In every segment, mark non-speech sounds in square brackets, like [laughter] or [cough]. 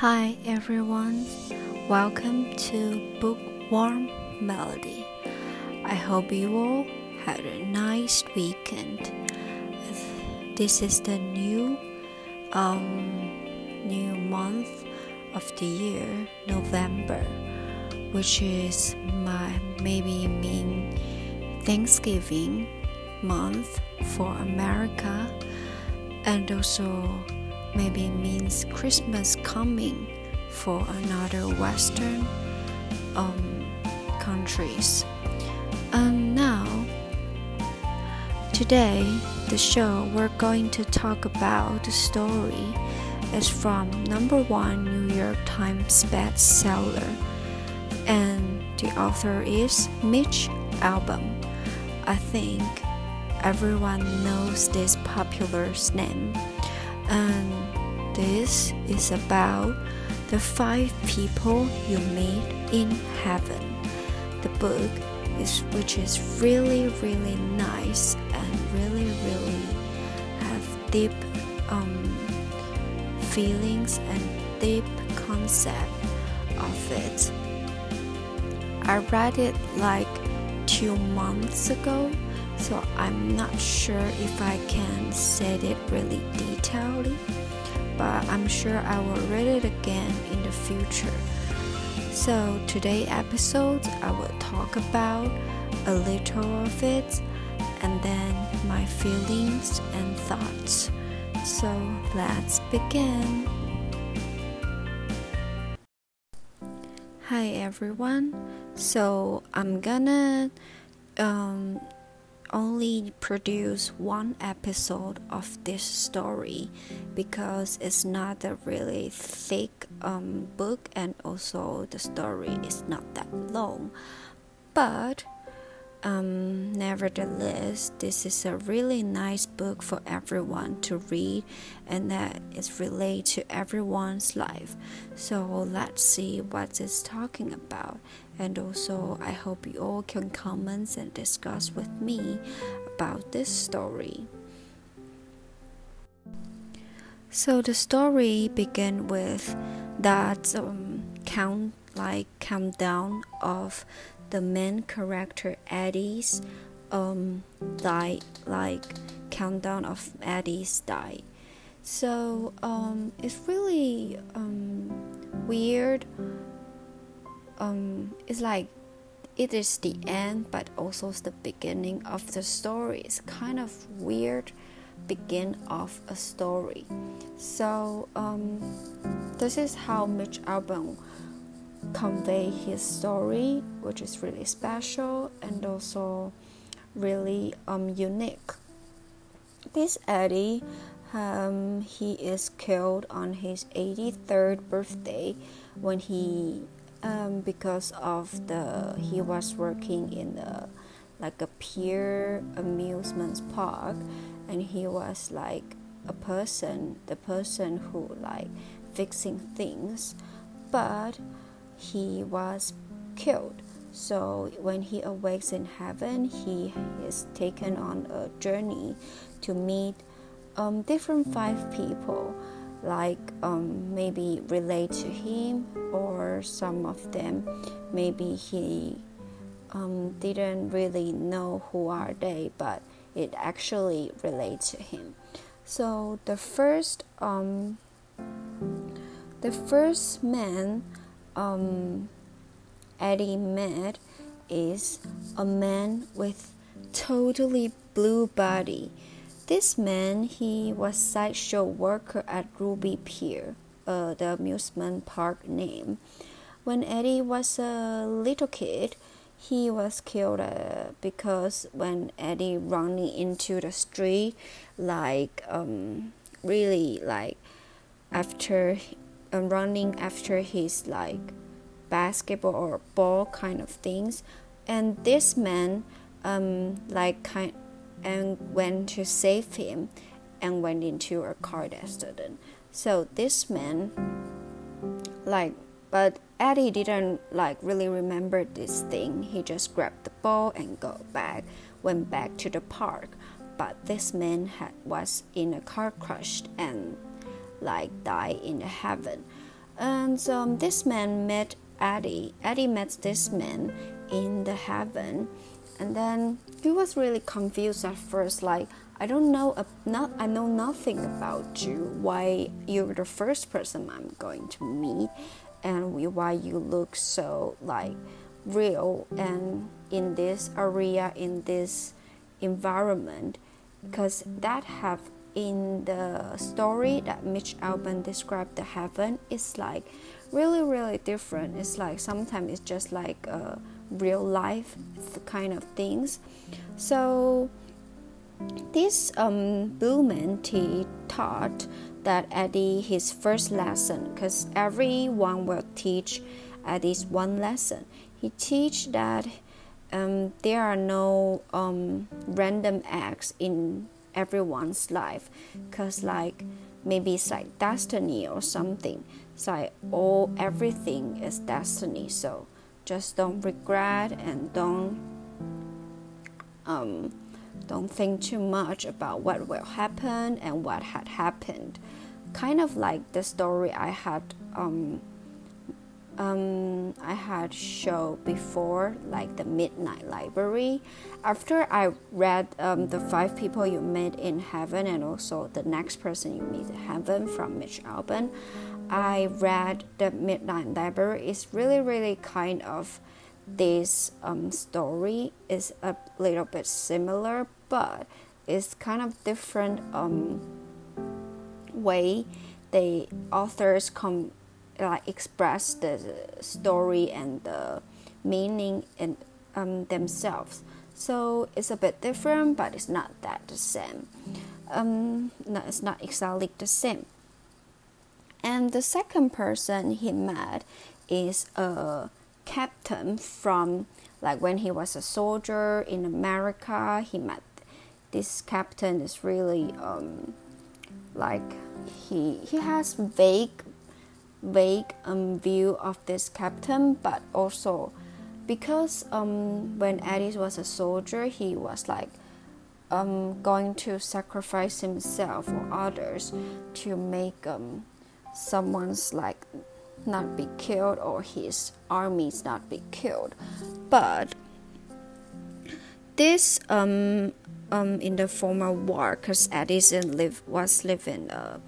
Hi everyone, welcome to Bookworm Melody. I hope you all had a nice weekend. This is the new um, new month of the year, November, which is my maybe mean Thanksgiving month for America and also maybe it means Christmas coming for another Western um, countries. And now, today, the show we're going to talk about the story is from number one New York Times bestseller, and the author is Mitch Albom. I think everyone knows this popular name this is about the five people you meet in heaven. The book is which is really really nice and really really have deep um, feelings and deep concept of it. I read it like two months ago so I'm not sure if I can say it really detailedly, but I'm sure I will read it again in the future. So today episode I will talk about a little of it and then my feelings and thoughts. So let's begin. Hi everyone. So I'm gonna um, only produce one episode of this story because it's not a really thick um, book and also the story is not that long. But um, nevertheless, this is a really nice book for everyone to read and that is related to everyone's life. So let's see what it's talking about and also I hope you all can comment and discuss with me about this story. So the story began with that um, count like countdown of the main character Eddie's um die like countdown of Eddie's die. So um it's really um weird um, it's like it is the end, but also the beginning of the story. It's kind of weird begin of a story. So um, this is how Mitch Albom convey his story, which is really special and also really um, unique. This Eddie, um, he is killed on his 83rd birthday when he um, because of the he was working in the like a pier amusement park and he was like a person the person who like fixing things but he was killed. So when he awakes in heaven he is taken on a journey to meet um, different five people like um, maybe relate to him or some of them. Maybe he um, didn't really know who are they but it actually relates to him. So the first um, the first man um, eddie met is a man with totally blue body this man, he was sideshow worker at Ruby Pier, uh, the amusement park name. When Eddie was a little kid, he was killed uh, because when Eddie running into the street, like um, really like after uh, running after his like basketball or ball kind of things, and this man um like kind and went to save him and went into a car accident. So this man, like, but Eddie didn't like really remember this thing. He just grabbed the ball and go back, went back to the park. But this man had was in a car crash and like die in the heaven. And um, this man met Eddie. Eddie met this man in the heaven, and then he was really confused at first, like I don't know, not I know nothing about you. Why you're the first person I'm going to meet, and why you look so like real and in this area in this environment because that have in the story that Mitch Albom described the heaven is like really really different. It's like sometimes it's just like uh, real life kind of things. So this um, he taught that Eddie his first lesson because everyone will teach Eddie's one lesson. He teach that um, there are no um, random acts in everyone's life. Because like maybe it's like destiny or something. It's like all everything is destiny. So just don't regret and don't um, don't think too much about what will happen and what had happened. Kind of like the story i had um, um, I had show before, like the Midnight Library. After I read um, the Five People You Meet in Heaven and also the Next Person You Meet in Heaven from Mitch Albom, I read the Midnight Library. It's really, really kind of this um, story is a little bit similar, but it's kind of different um, way the authors come like express the story and the meaning in um, themselves. So it's a bit different, but it's not that the same. Um, no, it's not exactly the same. And the second person he met is a captain from like when he was a soldier in America. He met this captain is really um, like he he has vague vague um, view of this captain, but also because um, when Eddie was a soldier, he was like um, going to sacrifice himself or others to make um, someone's like not be killed or his armies not be killed. But this um, um, in the former war, because Edison live was living a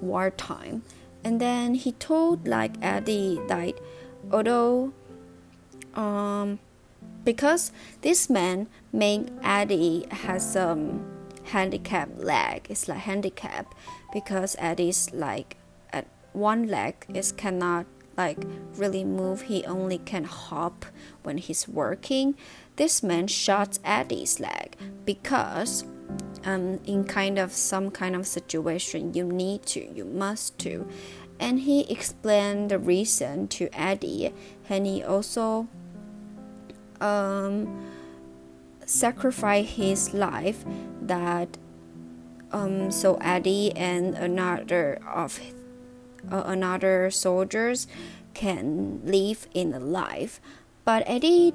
wartime and then he told like Eddie that although um because this man made Eddie has um handicapped leg. It's like handicap because Eddie's like at one leg is cannot like really move. He only can hop when he's working this man shot Eddie's leg because um, in kind of some kind of situation you need to you must to. And he explained the reason to eddie and he also um, sacrificed his life that um, so eddie and another of uh, another soldiers can live in life. But eddie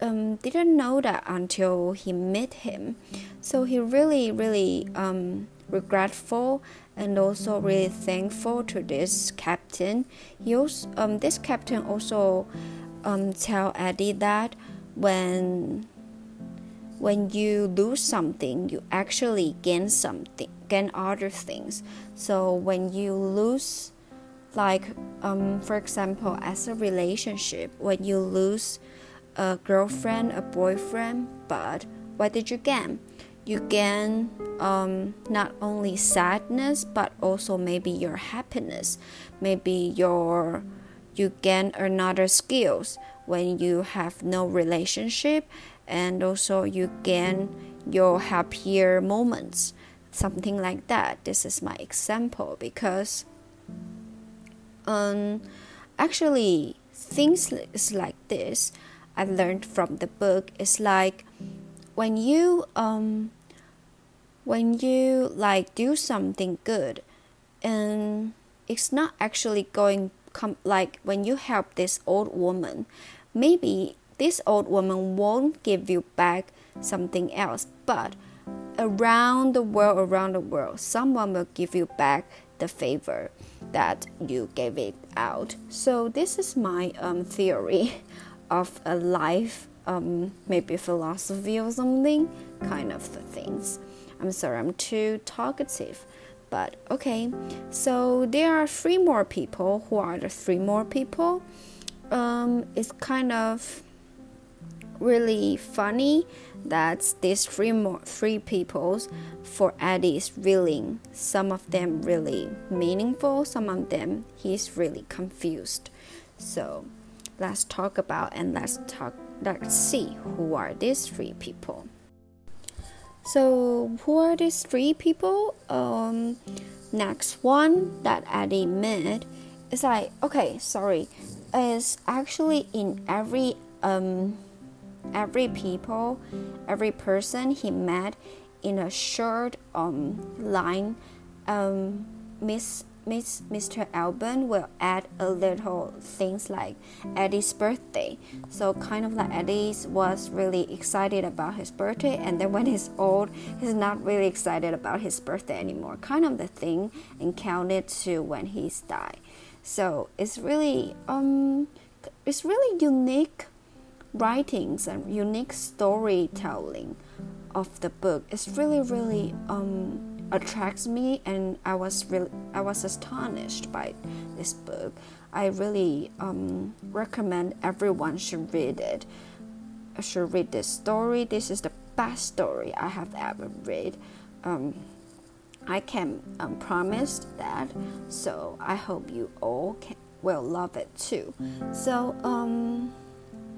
um, didn't know that until he met him. So he really, really um, regretful and also really thankful to this captain. He also, um, this captain also um, tell Eddie that when when you lose something, you actually gain something, gain other things. So when you lose, like um, for example, as a relationship, when you lose a girlfriend, a boyfriend, but what did you gain? You gain um, not only sadness, but also maybe your happiness. Maybe your you gain another skills when you have no relationship, and also you gain your happier moments, something like that. This is my example because um, actually things is like this I learned from the book is like when you um when you like do something good and it's not actually going come like when you help this old woman maybe this old woman won't give you back something else but around the world around the world someone will give you back the favor that you gave it out. So this is my um, theory [laughs] of a life, um, maybe philosophy or something, kind of the things. I'm sorry, I'm too talkative. But okay, so there are three more people. Who are the three more people? Um, it's kind of really funny that these three more three peoples for Eddie's really some of them really meaningful, some of them he's really confused. So let's talk about and let's talk let's see who are these three people. So who are these three people? Um next one that Eddie met is like okay, sorry, is actually in every um every people, every person he met in a short um, line, um, Miss Mr. Albom will add a little things like Eddie's birthday. So kind of like Eddie was really excited about his birthday, and then when he's old, he's not really excited about his birthday anymore. Kind of the thing and counted to when he's died. So it's really um, it's really unique writings and unique storytelling of the book It's really really um, attracts me and I was really I was astonished by this book. I really um, recommend everyone should read it. I should read this story. This is the best story I have ever read. Um, I can um, promise that. So I hope you all can, will love it too. So um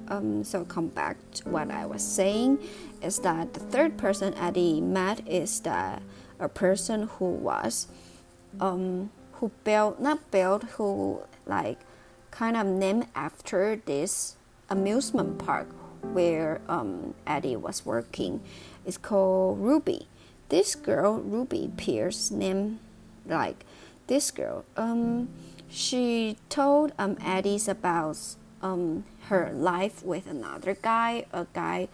um, so come back to what I was saying is that the third person Eddie met is that a person who was um, who built not built who like kind of named after this amusement park where um, Eddie was working. It's called Ruby. This girl, Ruby Pierce, named like this girl. Um, she told um Eddie's about um her life with another guy, a guy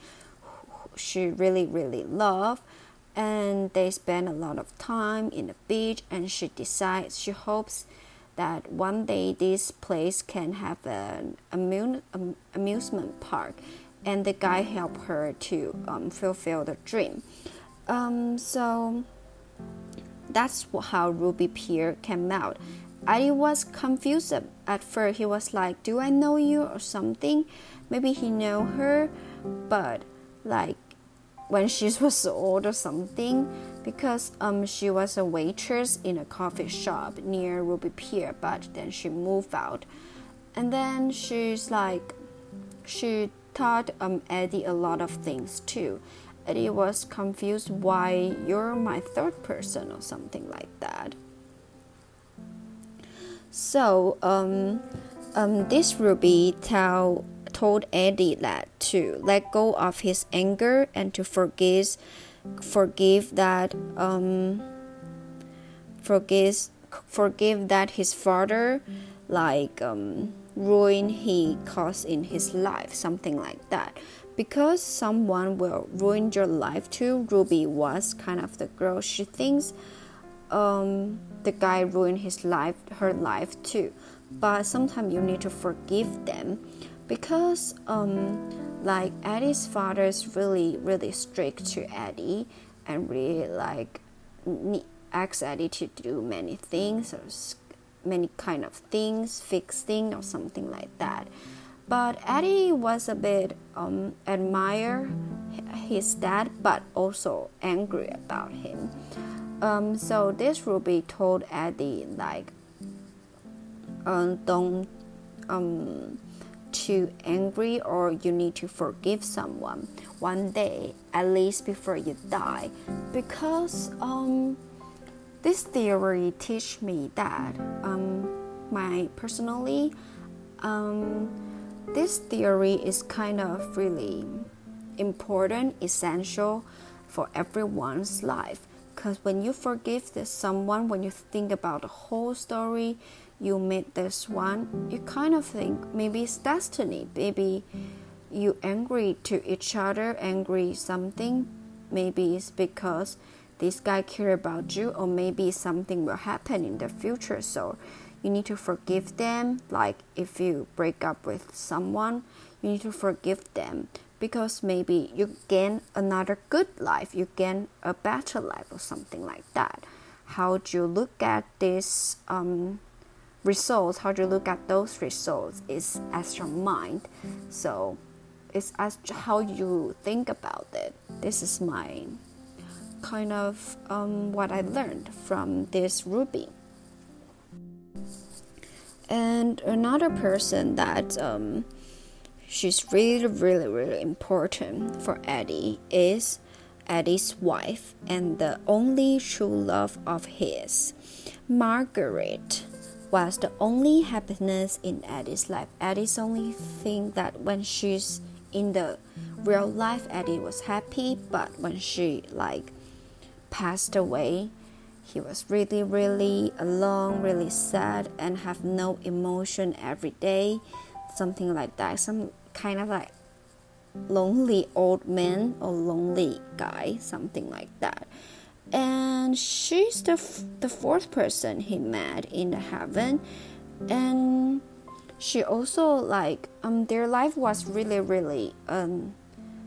she really, really loved. And they spend a lot of time in the beach, and she decides, she hopes that one day this place can have an amusement park and the guy helped her to um, fulfill the dream um, so that's how ruby pier came out I was confused at first. He was like, "Do I know you or something?" Maybe he know her, but like when she was old or something, because um she was a waitress in a coffee shop near Ruby Pier, but then she moved out, and then she's like, she taught um Eddie a lot of things too. Eddie was confused why you're my third person or something like that. So um, um, this Ruby tell, told Eddie that to let go of his anger and to forgive, forgive that um, forgive forgive that his father like um, ruin he caused in his life, something like that. Because someone will ruin your life too, Ruby was kind of the girl she thinks um, the guy ruined his life, her life too. But sometimes you need to forgive them because, um, like Eddie's father is really, really strict to Eddie and really like asks Eddie to do many things or many kind of things, fixing or something like that. But Eddie was a bit um, admire his dad, but also angry about him. Um, so this Ruby told Eddie like, um, don't um, too angry or you need to forgive someone one day at least before you die, because um, this theory teach me that um, my personally um, this theory is kind of really important, essential for everyone's life. Because when you forgive someone when you think about the whole story you meet this one you kind of think maybe it's destiny. Maybe you angry to each other angry something. Maybe it's because this guy care about you or maybe something will happen in the future. So you need to forgive them. Like if you break up with someone you need to forgive them. Because maybe you gain another good life you gain a better life or something like that. How do you look at this um, results how you look at those results is as your mind so it's as how you think about it this is my kind of um, what I learned from this Ruby. And another person that um, she's really, really, really important for Eddie is Eddie's wife and the only true love of his. Margaret was the only happiness in Eddie's life. Eddie's only thing that when she's in the real life, Eddie was happy, but when she like passed away. He was really, really alone, really sad, and have no emotion every day, something like that. Some kind of like lonely old man or lonely guy, something like that. And she's the the fourth person he met in the heaven, and she also like um their life was really really um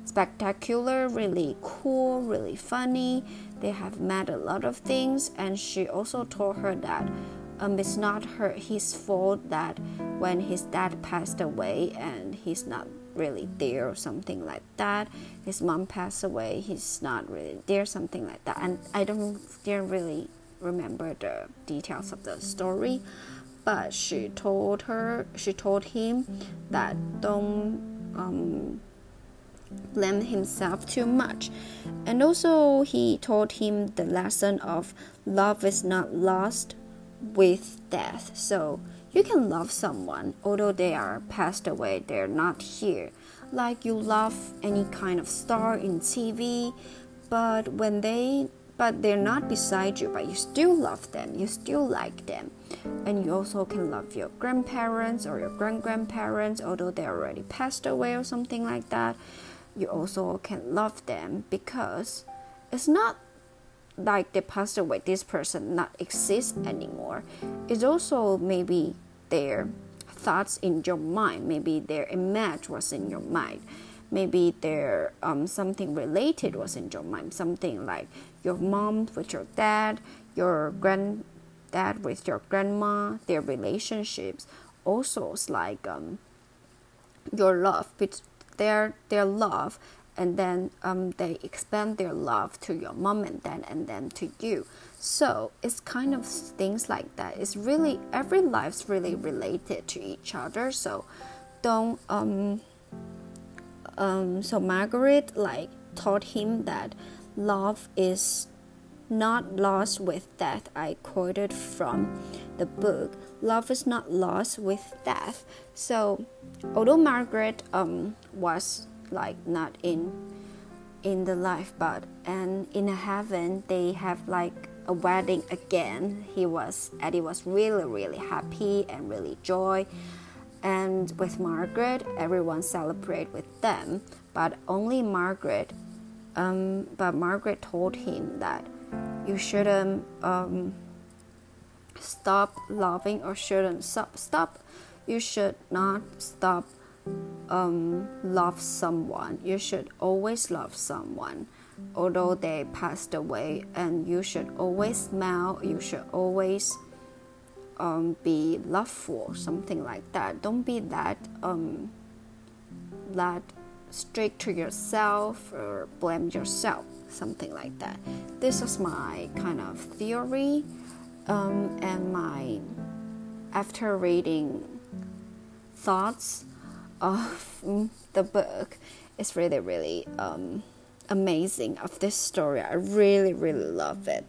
spectacular, really cool, really funny. They have met a lot of things, and she also told her that um, it's not her his fault that when his dad passed away and he's not really there or something like that. His mom passed away, he's not really there, something like that. And I don't didn't really remember the details of the story, but she told her she told him that don't um, blame himself too much. And also, he taught him the lesson of love is not lost with death. So, you can love someone although they are passed away, they're not here. Like you love any kind of star in TV, but when they but they're not beside you, but you still love them, you still like them. And you also can love your grandparents or your grand grandparents, although they already passed away or something like that you also can love them because it's not like they passed away this person not exist anymore. It's also maybe their thoughts in your mind maybe their image was in your mind maybe their um, something related was in your mind something like your mom with your dad your granddad with your grandma their relationships also like um, your love their their love and then um, they expand their love to your mom and dad and then to you. So it's kind of things like that. It's really every life's really related to each other. So don't um um so margaret like taught him that love is not lost with death. I quoted from the book love is not lost with death. So although Margaret um, was like not in in the life but and in heaven they have like a wedding again. He was Eddie was really really happy and really joy. And with Margaret everyone celebrate with them but only Margaret um, but Margaret told him that you shouldn't um, stop loving or shouldn't stop stop you should not stop um, love someone. You should always love someone, although they passed away. And you should always smile. You should always um, be loveful, something like that. Don't be that um, that strict to yourself or blame yourself, something like that. This is my kind of theory, um, and my after reading thoughts of the book is really, really um, amazing of this story. I really, really love it.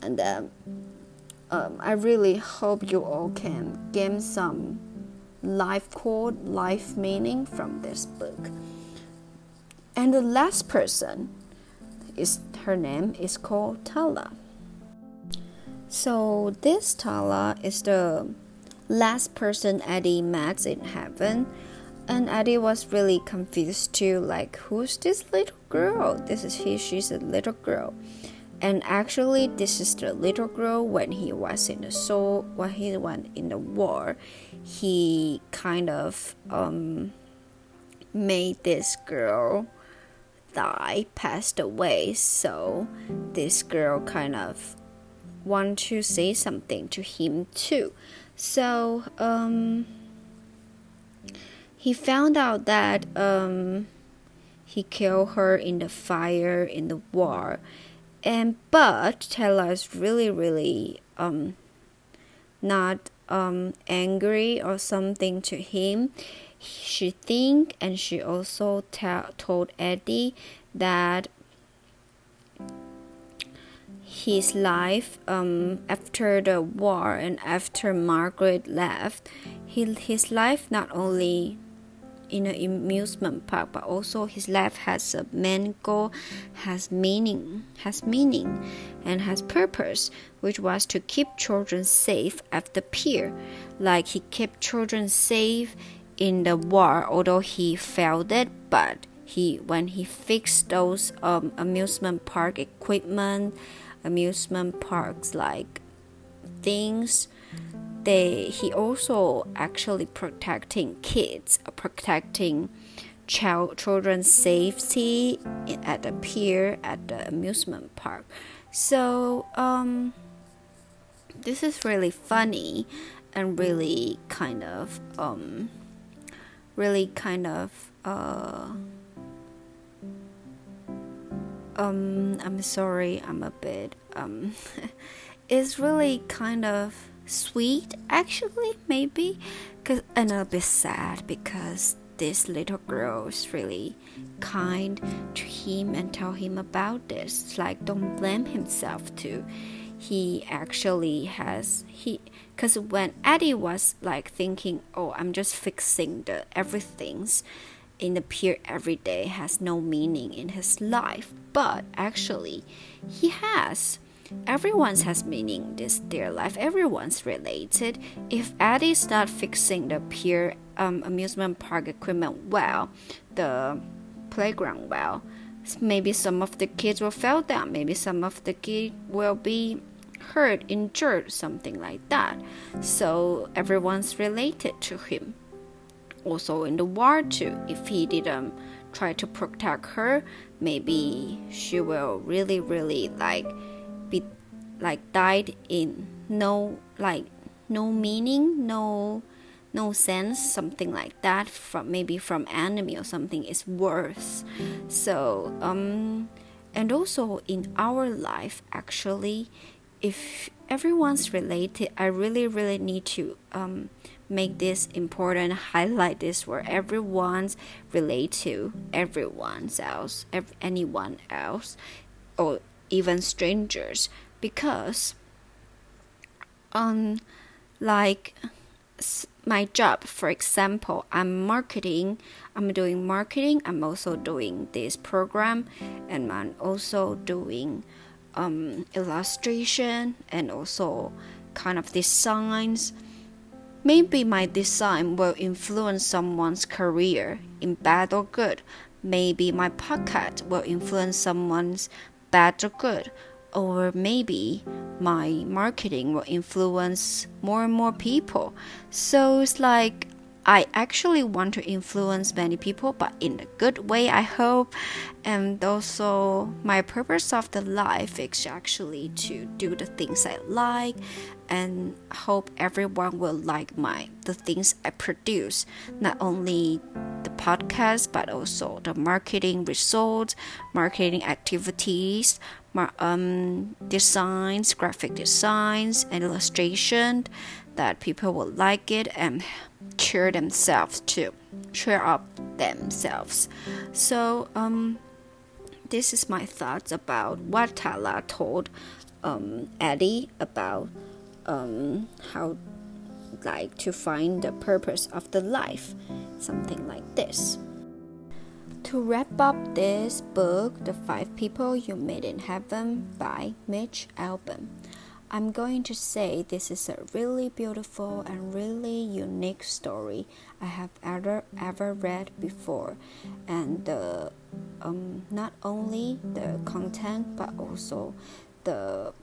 And um, um, I really hope you all can gain some life quote, life meaning from this book. And the last person is her name is called Tala. So this Tala is the last person Eddie met in heaven. And Eddie was really confused too, like, who's this little girl? This is he, she's a little girl. and actually this is the little girl when he was in the soul when he went in the war he kind of um, made this girl die passed away so this girl kind of want to say something to him too so um, he found out that um, he killed her in the fire in the war. And but Tala is really really um, not um, angry or something to him she think and she also told Eddie that his life um, after the war and after Margaret left, he, his life not only in an amusement park, but also his life has a main goal, has meaning, has meaning, and has purpose, which was to keep children safe at the pier. Like he kept children safe in the war, although he failed it, but he when he fixed those um, amusement park equipment, amusement parks like things they he also actually protecting kids, protecting child children's safety at the pier at the amusement park. So um, this is really funny and really kind of um, really kind of uh, um, I'm sorry, I'm a bit um, [laughs] it's really kind of sweet. Actually maybe cause, and a bit sad because this little girl is really kind to him and tell him about this. Like don't blame himself too he actually has he because when eddie was like thinking oh i'm just fixing the everything's in the pier every day has no meaning in his life. But actually he has Everyone's has meaning this their life. Everyone's related. If Eddie's not fixing the pier um, amusement park equipment well, the playground well, maybe some of the kids will fall down. Maybe some of the kids will be hurt, injured, something like that. So everyone's related to him. Also in the war too. If he didn't try to protect her, maybe she will really, really like be like died in no like no meaning no no sense something like that from maybe from enemy or something is worse. So um and also in our life actually if everyone's related i really really need to um make this important [laughs] highlight this where everyone's relate to everyone else anyone else or even strangers because um like my job for example i'm marketing i'm doing marketing i'm also doing this program and i'm also doing um, illustration and also kind of designs. Maybe my design will influence someone's career in bad or good. Maybe my podcast will influence someone's bad or good. Or maybe my marketing will influence more and more people. So it's like I actually want to influence many people, but in a good way, I hope. And also, my purpose of the life is actually to do the things I like and hope everyone will like my the things I produce. Not only the podcast, but also the marketing results, marketing activities, um, designs, graphic designs, and illustration that people will like it and cheer themselves to cheer up themselves. So um, this is my thoughts about what Tala told um, Eddie about um, how like to find the purpose of the life, something like this. To wrap up this book, The Five People You Meet in Heaven by Mitch Albom. I'm going to say this is a really beautiful and really unique story I have ever ever read before, and um, not only the content but also the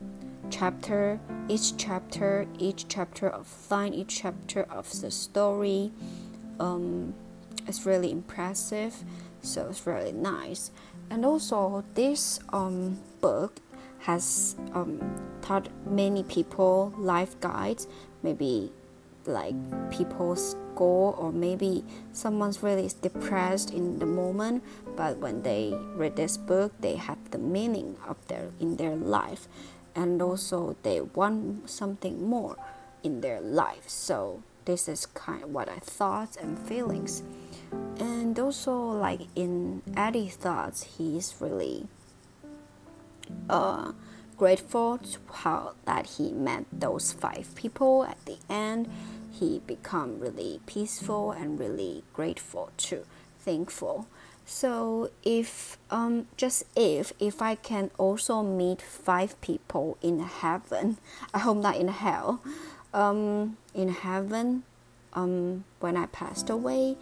chapter, each chapter, each chapter of line, each chapter of the story. Um, it's really impressive, so it's really nice. And also, this um, book has um, taught many people life guides, maybe like people's goal, or maybe someone's really depressed in the moment, but when they read this book, they have the meaning of their in their life, and also they want something more in their life. So this is kind of what I thought and feelings, and also like in Eddie's thoughts, he's really uh, grateful to how that he met those five people at the end. He become really peaceful and really grateful too, thankful. So if um just if if I can also meet five people in heaven, [laughs] I hope not in hell, um in heaven, um when I passed away,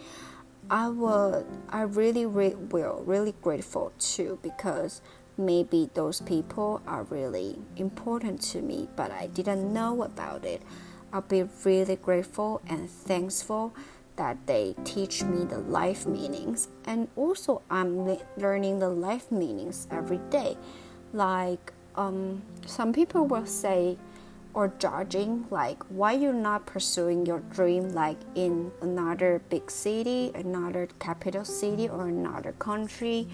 I would I really re- will really grateful too because maybe those people are really important to me, but I didn't know about it. I'll be really grateful and thankful that they teach me the life meanings. And also, I'm learning the life meanings every day. Like, um, some people will say, or judging like why you're not pursuing your dream like in another big city another capital city or another country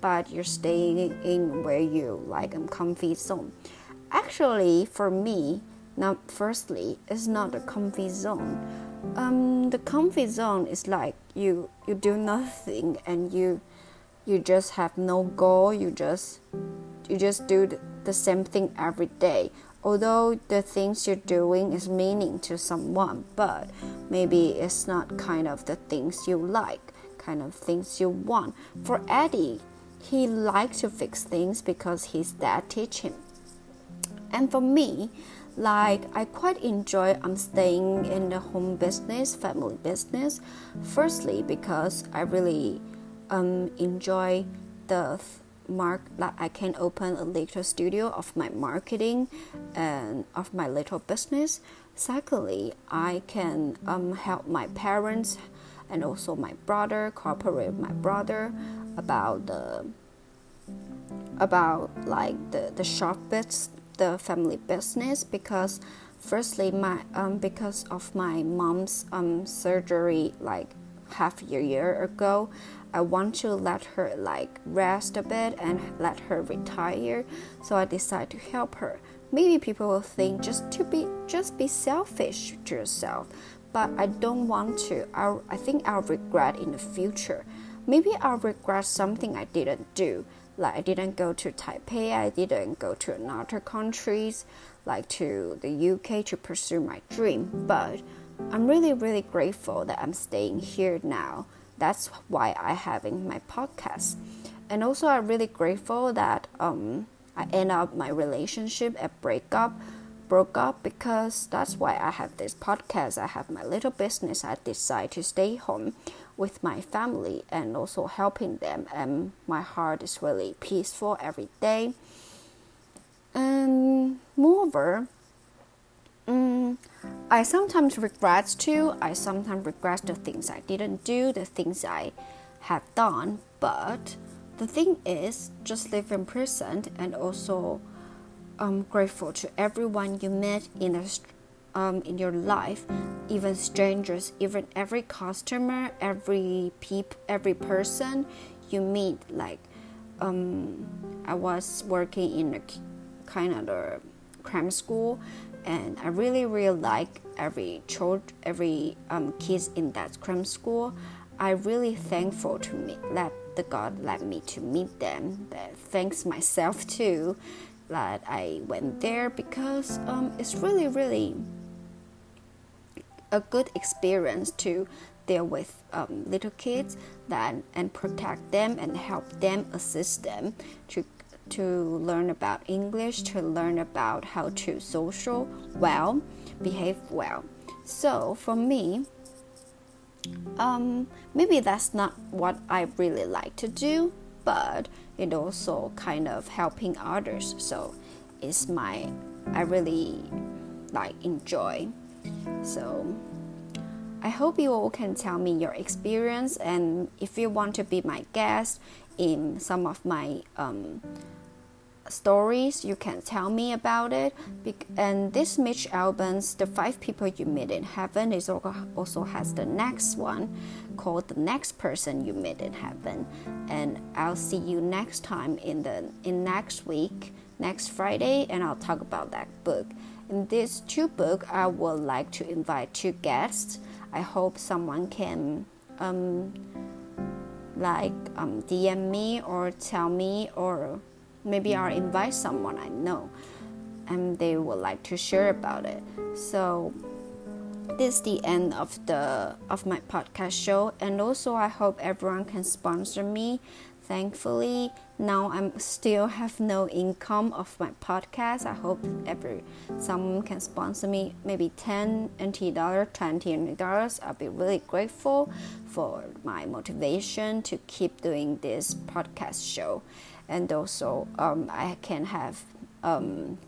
but you're staying in where you like a comfy zone. Actually, for me, now firstly, it's not a comfy zone. Um, the comfy zone is like you you do nothing and you you just have no goal. You just you just do the same thing every day. Although the things you're doing is meaning to someone, but maybe it's not kind of the things you like, kind of things you want. For Eddie, he likes to fix things because his dad teach him. And for me, like I quite enjoy I'm um, staying in the home business, family business. Firstly, because I really um, enjoy the mark that I can open a little studio of my marketing and of my little business. Secondly, I can um, help my parents and also my brother cooperate with my brother about the about like the the shop bits the family business because firstly my um because of my mom's um surgery like half a year ago I want to let her like rest a bit and let her retire. So I decided to help her. Maybe people will think just to be just be selfish to yourself but I don't want to i I think I'll regret in the future maybe I'll regret something I didn't do. Like I didn't go to Taipei, I didn't go to another countries, like to the UK to pursue my dream. But I'm really, really grateful that I'm staying here now. That's why I having my podcast. And also I'm really grateful that um, I end up my relationship at breakup broke up because that's why I have this podcast. I have my little business. I decide to stay home with my family and also helping them and my heart is really peaceful every day and moreover um, i sometimes regret too i sometimes regret the things i didn't do the things i have done but the thing is just live in present and also i'm grateful to everyone you met in a um, in your life, even strangers, even every customer, every peep, every person you meet. Like, um, I was working in a kind of a cram school, and I really really like every child, every um, kids in that cram school. I really thankful to meet let the God let me to meet them. That thanks myself too that I went there because um, it's really really a good experience to deal with um, little kids that, and protect them and help them assist them to to learn about English, to learn about how to social well, behave well. So for me, um, maybe that's not what I really like to do, but it also kind of helping others. So it's my I really like enjoy. So I hope you all can tell me your experience and if you want to be my guest in some of my um, stories, you can tell me about it. And this Mitch Albom's The Five People You Meet in Heaven is also has the next one called The Next Person You Meet in Heaven. And I'll see you next time in the in next week, next Friday, and I'll talk about that book. In these two books, I would like to invite two guests. I hope someone can um, like um, DM me or tell me or maybe I'll invite someone I know and they would like to share about it. So this is the end of the of my podcast show and also I hope everyone can sponsor me. Thankfully, now I'm still have no income of my podcast. I hope every someone can sponsor me maybe 10 NT dollar, 20 NT dollars. I'll be really grateful for my motivation to keep doing this podcast show and also um, I can have um,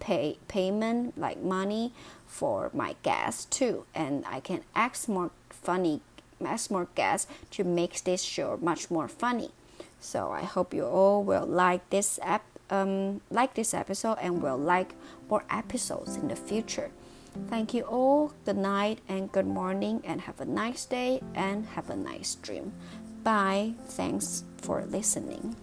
pay payment like money for my guests too, and I can ask more funny, ask more guests to make this show much more funny. So I hope you all will like this app, um, like this episode, and will like more episodes in the future. Thank you all. Good night and good morning, and have a nice day and have a nice dream. Bye. Thanks for listening.